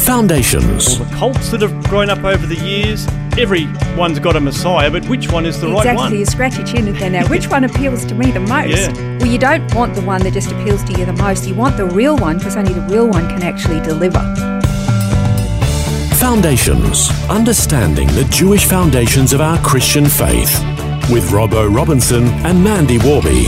Foundations. All the cults that have grown up over the years, everyone's got a messiah, but which one is the exactly. right one? Exactly, You scratch your chin and then now, which one appeals to me the most? Yeah. Well, you don't want the one that just appeals to you the most. You want the real one because only the real one can actually deliver. Foundations. Understanding the Jewish foundations of our Christian faith. With Robbo Robinson and Mandy Warby.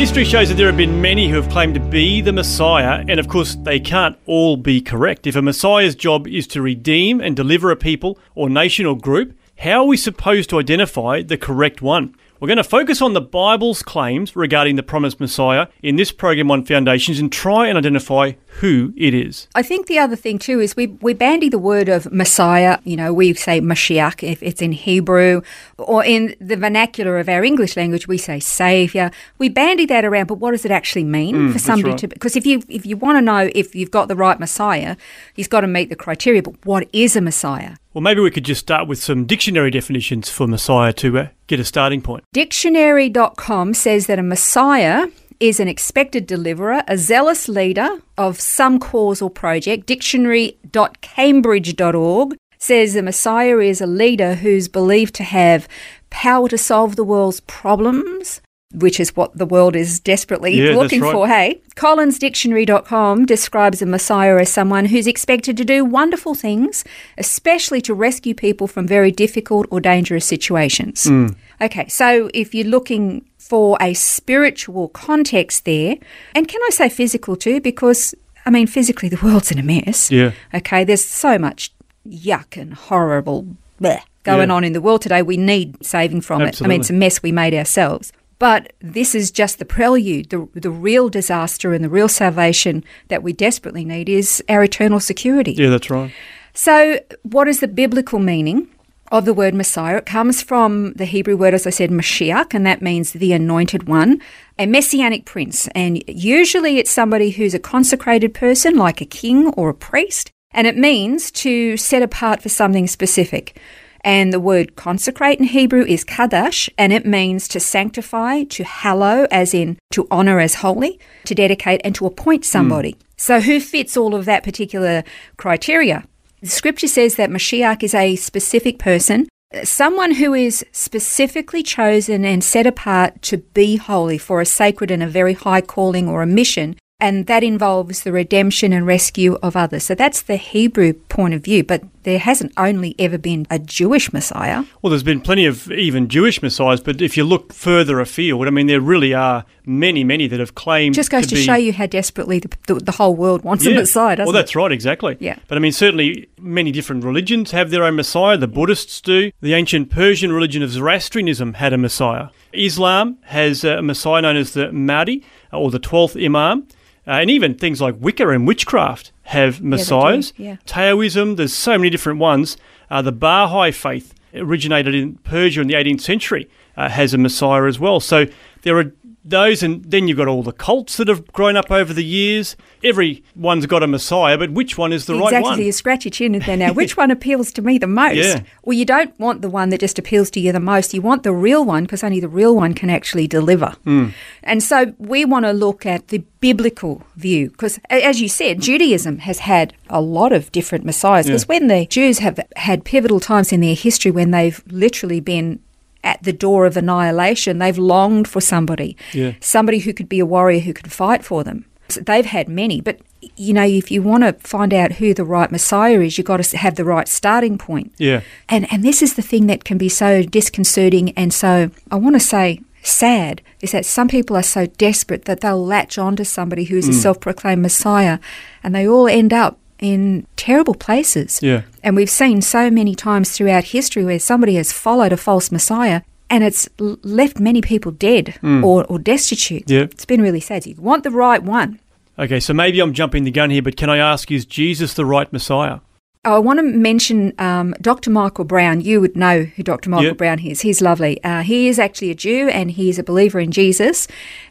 History shows that there have been many who have claimed to be the Messiah, and of course, they can't all be correct. If a Messiah's job is to redeem and deliver a people or nation or group, how are we supposed to identify the correct one? We're going to focus on the Bible's claims regarding the promised Messiah in this program on Foundations and try and identify who it is. I think the other thing too is we, we bandy the word of Messiah. You know, we say Mashiach if it's in Hebrew, or in the vernacular of our English language, we say Savior. We bandy that around, but what does it actually mean Mm, for somebody right. to? Because if you if you want to know if you've got the right Messiah, he's got to meet the criteria. But what is a Messiah? Well, maybe we could just start with some dictionary definitions for Messiah to uh, get a starting point. Dictionary.com says that a Messiah is an expected deliverer, a zealous leader of some cause or project. Dictionary.cambridge.org says the Messiah is a leader who's believed to have power to solve the world's problems. Which is what the world is desperately Yeah, looking right. for, hey? CollinsDictionary.com describes a Messiah as someone who's expected to do wonderful things, especially to rescue people from very difficult or dangerous situations. Mm. Okay, so if you're looking for a spiritual context there, and can I say physical too? Because, I mean, physically the world's in a mess. Yeah. Okay, there's so much yuck and horrible bleh going Yeah. on in the world today. We need saving from it. I mean, it's a mess we made ourselves. But this is just the prelude. The, the real disaster and the real salvation that we desperately need is our eternal security. Yeah, that's right. So, what is the biblical meaning of the word Messiah? It comes from the Hebrew word, as I said, Mashiach, and that means the anointed one, a messianic prince. And usually it's somebody who's a consecrated person, like a king or a priest, and it means to set apart for something specific. And the word consecrate in Hebrew is kadash, and it means to sanctify, to hallow, as in to honor as holy, to dedicate, and to appoint hmm. somebody. So, who fits all of that particular criteria? The scripture says that Mashiach is a specific person, someone who is specifically chosen and set apart to be holy for a sacred and a very high calling or a mission. And that involves the redemption and rescue of others. So that's the Hebrew point of view, but there hasn't only ever been a Jewish Messiah. Well, there's been plenty of even Jewish messiahs, but if you look further afield, I mean, there really are many, many that have claimed Just goes to, be, show you how desperately the, the, the whole world wants a Messiah, doesn't it? well, that's it? right, exactly. Yeah. But I mean, certainly many different religions have their own Messiah. The Buddhists do. The ancient Persian religion of Zoroastrianism had a Messiah. Islam has a Messiah known as the Mahdi uh, or the 12th Imam. Uh, and even things like Wicca and witchcraft have messiahs. yeah. Taoism, there's so many different ones. Uh, the Baha'i faith originated in Persia in the 18th century, uh, has a messiah as well. So there are those, and then you've got all the cults that have grown up over the years. Everyone's got a messiah, but which one is the exactly. right one? Exactly, you scratch your chin and then now, which one appeals to me the most? Yeah. Well, you don't want the one that just appeals to you the most. You want the real one because only the real one can actually deliver. Hmm. And so we want to look at the biblical view because, as you said, Judaism has had a lot of different messiahs. Because when the Jews have had pivotal times in their history when they've literally been at the door of annihilation, they've longed for somebody, Yeah. somebody who could be a warrior who could fight for them. So they've had many, but you know, if you want to find out who the right Messiah is, you've got to have the right starting point. Yeah. And and this is the thing that can be so disconcerting and so I want to say sad is that some people are so desperate that they'll latch onto somebody who's Mm. a self-proclaimed Messiah, and they all end up in terrible places. Yeah. And we've seen so many times throughout history where somebody has followed a false Messiah and it's left many people dead hmm. or, or destitute. Yeah. It's been really sad. You want the right one. Okay, so maybe I'm jumping the gun here, but can I ask, is Jesus the right Messiah? I want to mention um, Dr. Michael Brown. You would know who Dr. Michael Yep. Brown is. He's lovely. Uh, he is actually a Jew and he is a believer in Jesus.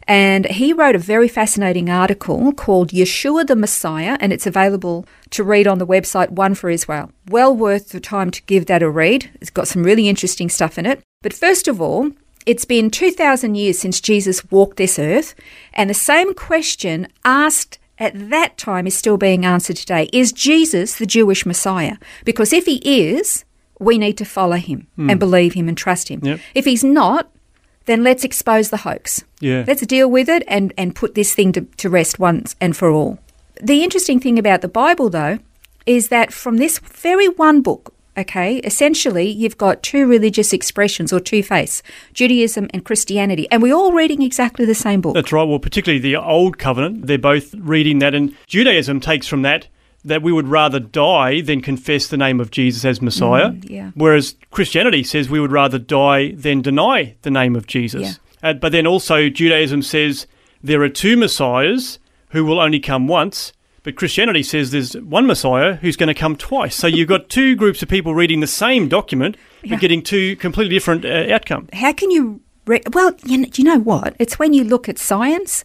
And he wrote a very fascinating article called Yeshua the Messiah, and it's available to read on the website One for Israel. Well worth the time to give that a read. It's got some really interesting stuff in it. But first of all, it's been 2,000 years since Jesus walked this earth, and the same question asked at that time is still being answered today. Is Jesus the Jewish Messiah? Because if he is, we need to follow him and hmm. believe him and trust him. Yep. If he's not, then let's expose the hoax. Yeah. Let's deal with it and, and put this thing to, to rest once and for all. The interesting thing about the Bible, though, is that from this very one book, okay, essentially you've got two religious expressions or two faiths, Judaism and Christianity, and we're all reading exactly the same book. That's right. Well, particularly the Old Covenant, they're both reading that, and Judaism takes from that that we would rather die than confess the name of Jesus as Messiah. Mm, yeah. Whereas Christianity says we would rather die than deny the name of Jesus. Yeah. Uh, but then also Judaism says there are two Messiahs who will only come once. But Christianity says there's one Messiah who's going to come twice. So you've got two groups of people reading the same document, but Yeah. getting two completely different uh, outcomes. how can you re- well you know, you know what it's when you look at science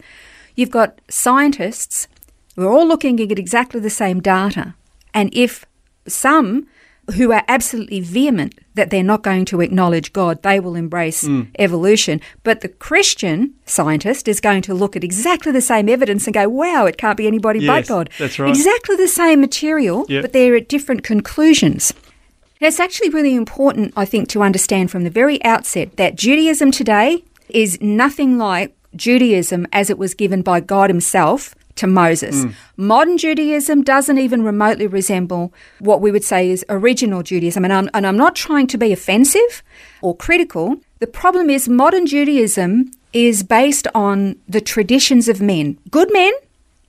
you've got scientists we're all looking at exactly the same data and if some who are absolutely vehement that they're not going to acknowledge God, they will embrace hmm. evolution. But the Christian scientist is going to look at exactly the same evidence and go, wow, it can't be anybody Yes, but God. that's right. Exactly the same material, Yep. but they're at different conclusions. Now, It's actually really important, I think, to understand from the very outset that Judaism today is nothing like Judaism as it was given by God Himself to Moses. Mm. Modern Judaism doesn't even remotely resemble what we would say is original Judaism. And I'm, and I'm not trying to be offensive or critical. The problem is modern Judaism is based on the traditions of men, good men,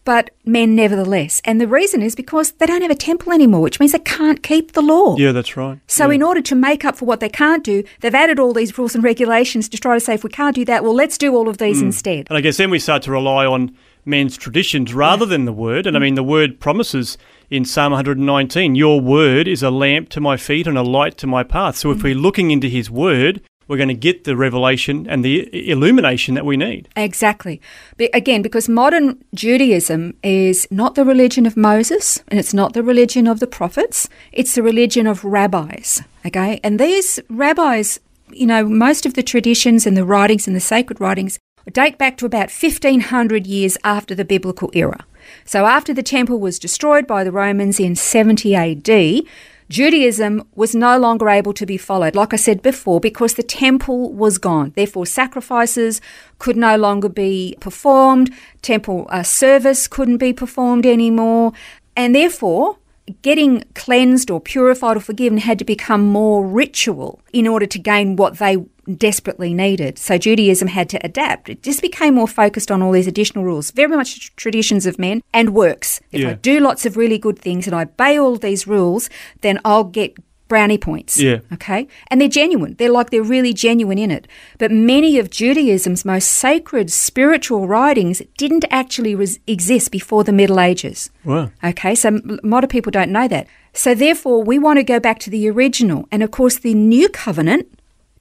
but men nevertheless. And the reason is because they don't have a temple anymore, which means they can't keep the law. Yeah, that's right. So, in order to make up for what they can't do, they've added all these rules and regulations to try to say, if we can't do that, well, let's do all of these mm. instead. And I guess then we start to rely on men's traditions rather than the word. And I mm. mean, the word promises in Psalm 119 Your word is a lamp to my feet and a light to my path. So if mm. we're looking into his word, we're going to get the revelation and the illumination that we need. Exactly. But again, because modern Judaism is not the religion of Moses and it's not the religion of the prophets, it's the religion of rabbis. Okay? And these rabbis, you know, most of the traditions and the writings and the sacred writings date back to about 1500 years after the biblical era. So after the temple was destroyed by the Romans in 70 AD, Judaism was no longer able to be followed, like I said before, because the temple was gone. Therefore, sacrifices could no longer be performed, temple uh, service couldn't be performed anymore, and therefore, getting cleansed or purified or forgiven had to become more ritual in order to gain what they desperately needed. So Judaism had to adapt. It just became more focused on all these additional rules, very much traditions of men and works. If I do lots of really good things and I obey all these rules, then I'll get brownie points. Yeah. Okay? And they're genuine. They're like they're really genuine in it. But many of Judaism's most sacred spiritual writings didn't actually res- exist before the Middle Ages. Wow. Okay, so a lot of people don't know that. So therefore, we want to go back to the original. And of course, the new covenant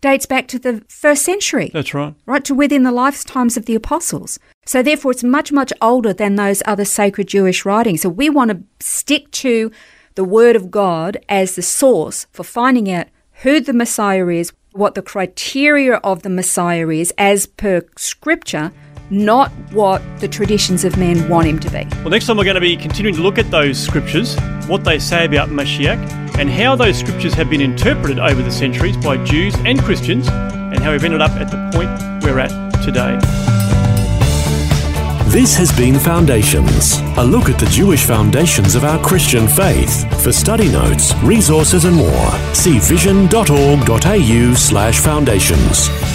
dates back to the first century, That's right. right to within the lifetimes of the apostles. So therefore, it's much, much older than those other sacred Jewish writings. So we want to stick to the Word of God as the source for finding out who the Messiah is, what the criteria of the Messiah is as per Scripture, not what the traditions of men want him to be. Well, next time we're going to be continuing to look at those scriptures, what they say about Mashiach, and how those scriptures have been interpreted over the centuries by Jews and Christians, and how we've ended up at the point we're at today. This has been Foundations, a look at the Jewish foundations of our Christian faith. For study notes, resources, and more, see vision.org.au slash foundations.